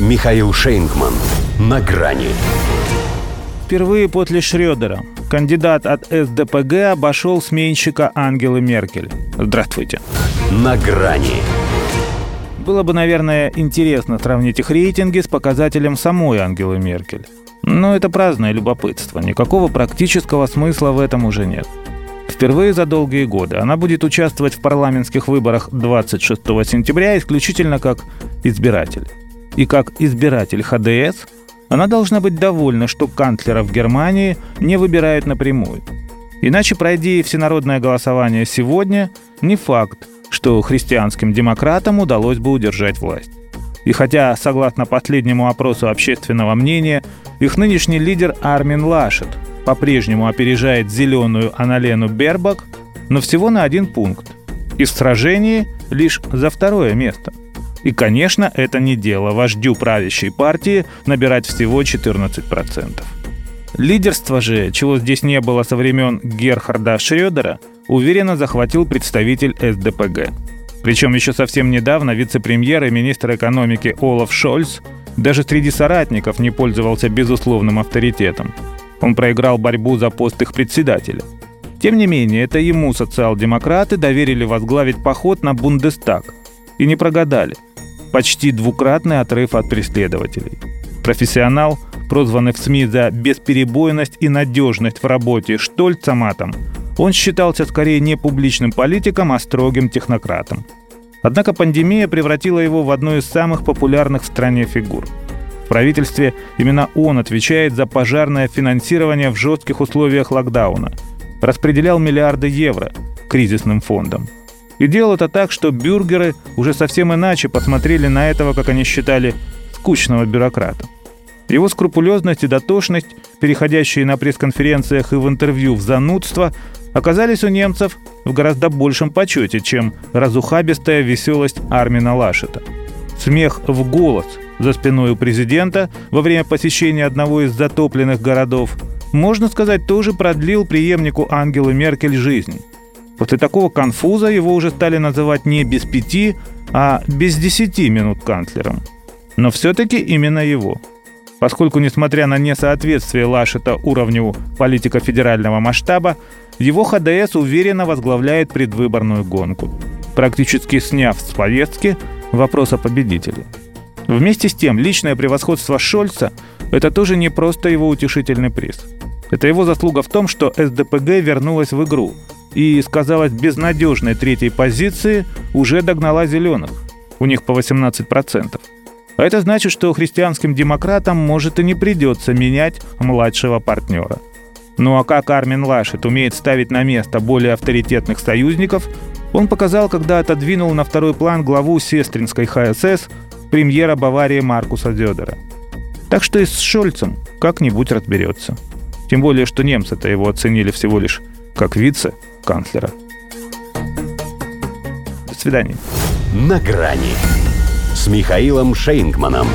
Михаил Шейнгман. На грани. Впервые после Шредера кандидат от СДПГ обошел сменщика Ангелы Меркель. Здравствуйте. На грани. Было бы, наверное, интересно сравнить их рейтинги с показателем самой Ангелы Меркель. Но это праздное любопытство. Никакого практического смысла в этом уже нет. Впервые за долгие годы она будет участвовать в парламентских выборах 26 сентября исключительно как избиратель. И как избиратель ХДС она должна быть довольна, что канцлера в Германии не выбирают напрямую. Иначе, пройди всенародное голосование сегодня, не факт, что христианским демократам удалось бы удержать власть. И хотя, согласно последнему опросу общественного мнения, их нынешний лидер Армин Лашет по-прежнему опережает зеленую Аналену Бербак, но всего на один пункт. И в сражении лишь за второе место. И, конечно, это не дело вождю правящей партии набирать всего 14%. Лидерство же, чего здесь не было со времен Герхарда Шредера, уверенно захватил представитель СДПГ. Причем еще совсем недавно вице-премьер и министр экономики Олаф Шольц даже среди соратников не пользовался безусловным авторитетом. Он проиграл борьбу за пост их председателя. Тем не менее, это ему социал-демократы доверили возглавить поход на Бундестаг. И не прогадали. Почти двукратный отрыв от преследователей. Профессионал, прозванный в СМИ за бесперебойность и надежность в работе Штольцаматом, он считался скорее не публичным политиком, а строгим технократом. Однако пандемия превратила его в одну из самых популярных в стране фигур. В правительстве именно он отвечает за пожарное финансирование в жестких условиях локдауна. Распределял миллиарды евро кризисным фондам. И делал это так, что бюргеры уже совсем иначе посмотрели на этого, как они считали, скучного бюрократа. Его скрупулезность и дотошность, переходящие на пресс-конференциях и в интервью в занудство, оказались у немцев в гораздо большем почете, чем разухабистая веселость Армина Лашета. Смех в голос за спиной у президента во время посещения одного из затопленных городов, можно сказать, тоже продлил преемнику Ангелы Меркель жизнь. После такого конфуза его уже стали называть не без пяти, а без десяти минут канцлером. Но все-таки именно его – поскольку, несмотря на несоответствие Лашета уровню политика федерального масштаба, его ХДС уверенно возглавляет предвыборную гонку, практически сняв с повестки вопрос о победителе. Вместе с тем, личное превосходство Шольца – это тоже не просто его утешительный приз. Это его заслуга в том, что СДПГ вернулась в игру и, сказалось, безнадежной третьей позиции уже догнала зеленых. У них по 18%. А это значит, что христианским демократам может и не придется менять младшего партнера. Ну а как Армин Лашет умеет ставить на место более авторитетных союзников, он показал, когда отодвинул на второй план главу сестринской ХСС премьера Баварии Маркуса Дёдера. Так что и с Шольцем как-нибудь разберется. Тем более, что немцы-то его оценили всего лишь как вице-канцлера. До свидания. На грани с Михаилом Шейнгманом.